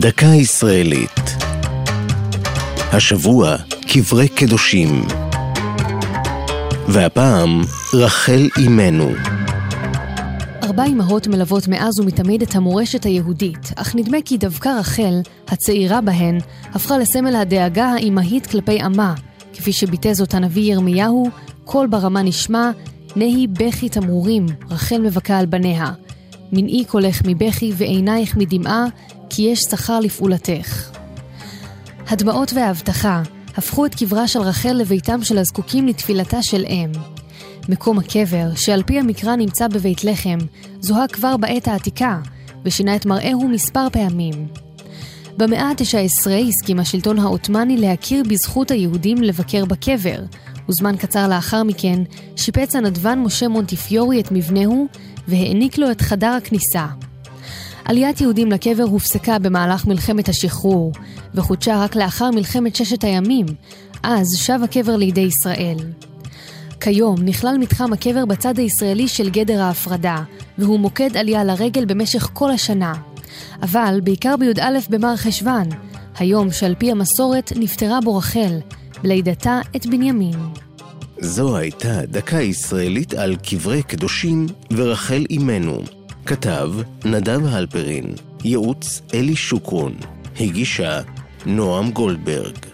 דקה ישראלית. השבוע קברי קדושים. והפעם רחל אימנו. ארבע אמהות מלוות מאז ומתמיד את המורשת היהודית, אך נדמה כי דווקא רחל, הצעירה בהן, הפכה לסמל הדאגה האימהית כלפי עמה, כפי שביטא זאת הנביא ירמיהו, קול ברמה נשמע, נהי בכי תמרורים, רחל מבכה על בניה. מנעי קולך מבכי ועינייך מדמעה, כי יש שכר לפעולתך. הדמעות וההבטחה הפכו את קברה של רחל לביתם של הזקוקים לתפילתה של אם. מקום הקבר, שעל פי המקרא נמצא בבית לחם, זוהה כבר בעת העתיקה, ושינה את מראהו מספר פעמים. במאה ה-19 הסכים השלטון העות'מאני להכיר בזכות היהודים לבקר בקבר, וזמן קצר לאחר מכן שיפץ הנדבן משה מונטיפיורי את מבנהו והעניק לו את חדר הכניסה. עליית יהודים לקבר הופסקה במהלך מלחמת השחרור, וחודשה רק לאחר מלחמת ששת הימים, אז שב הקבר לידי ישראל. כיום נכלל מתחם הקבר בצד הישראלי של גדר ההפרדה, והוא מוקד עלייה לרגל במשך כל השנה. אבל בעיקר בי"א במר חשוון, היום שעל פי המסורת נפטרה בו רחל, בלידתה את בנימין. זו הייתה דקה ישראלית על קברי קדושים ורחל אימנו. כתב נדב הלפרין, ייעוץ אלי שוקרון, הגישה נועם גולדברג.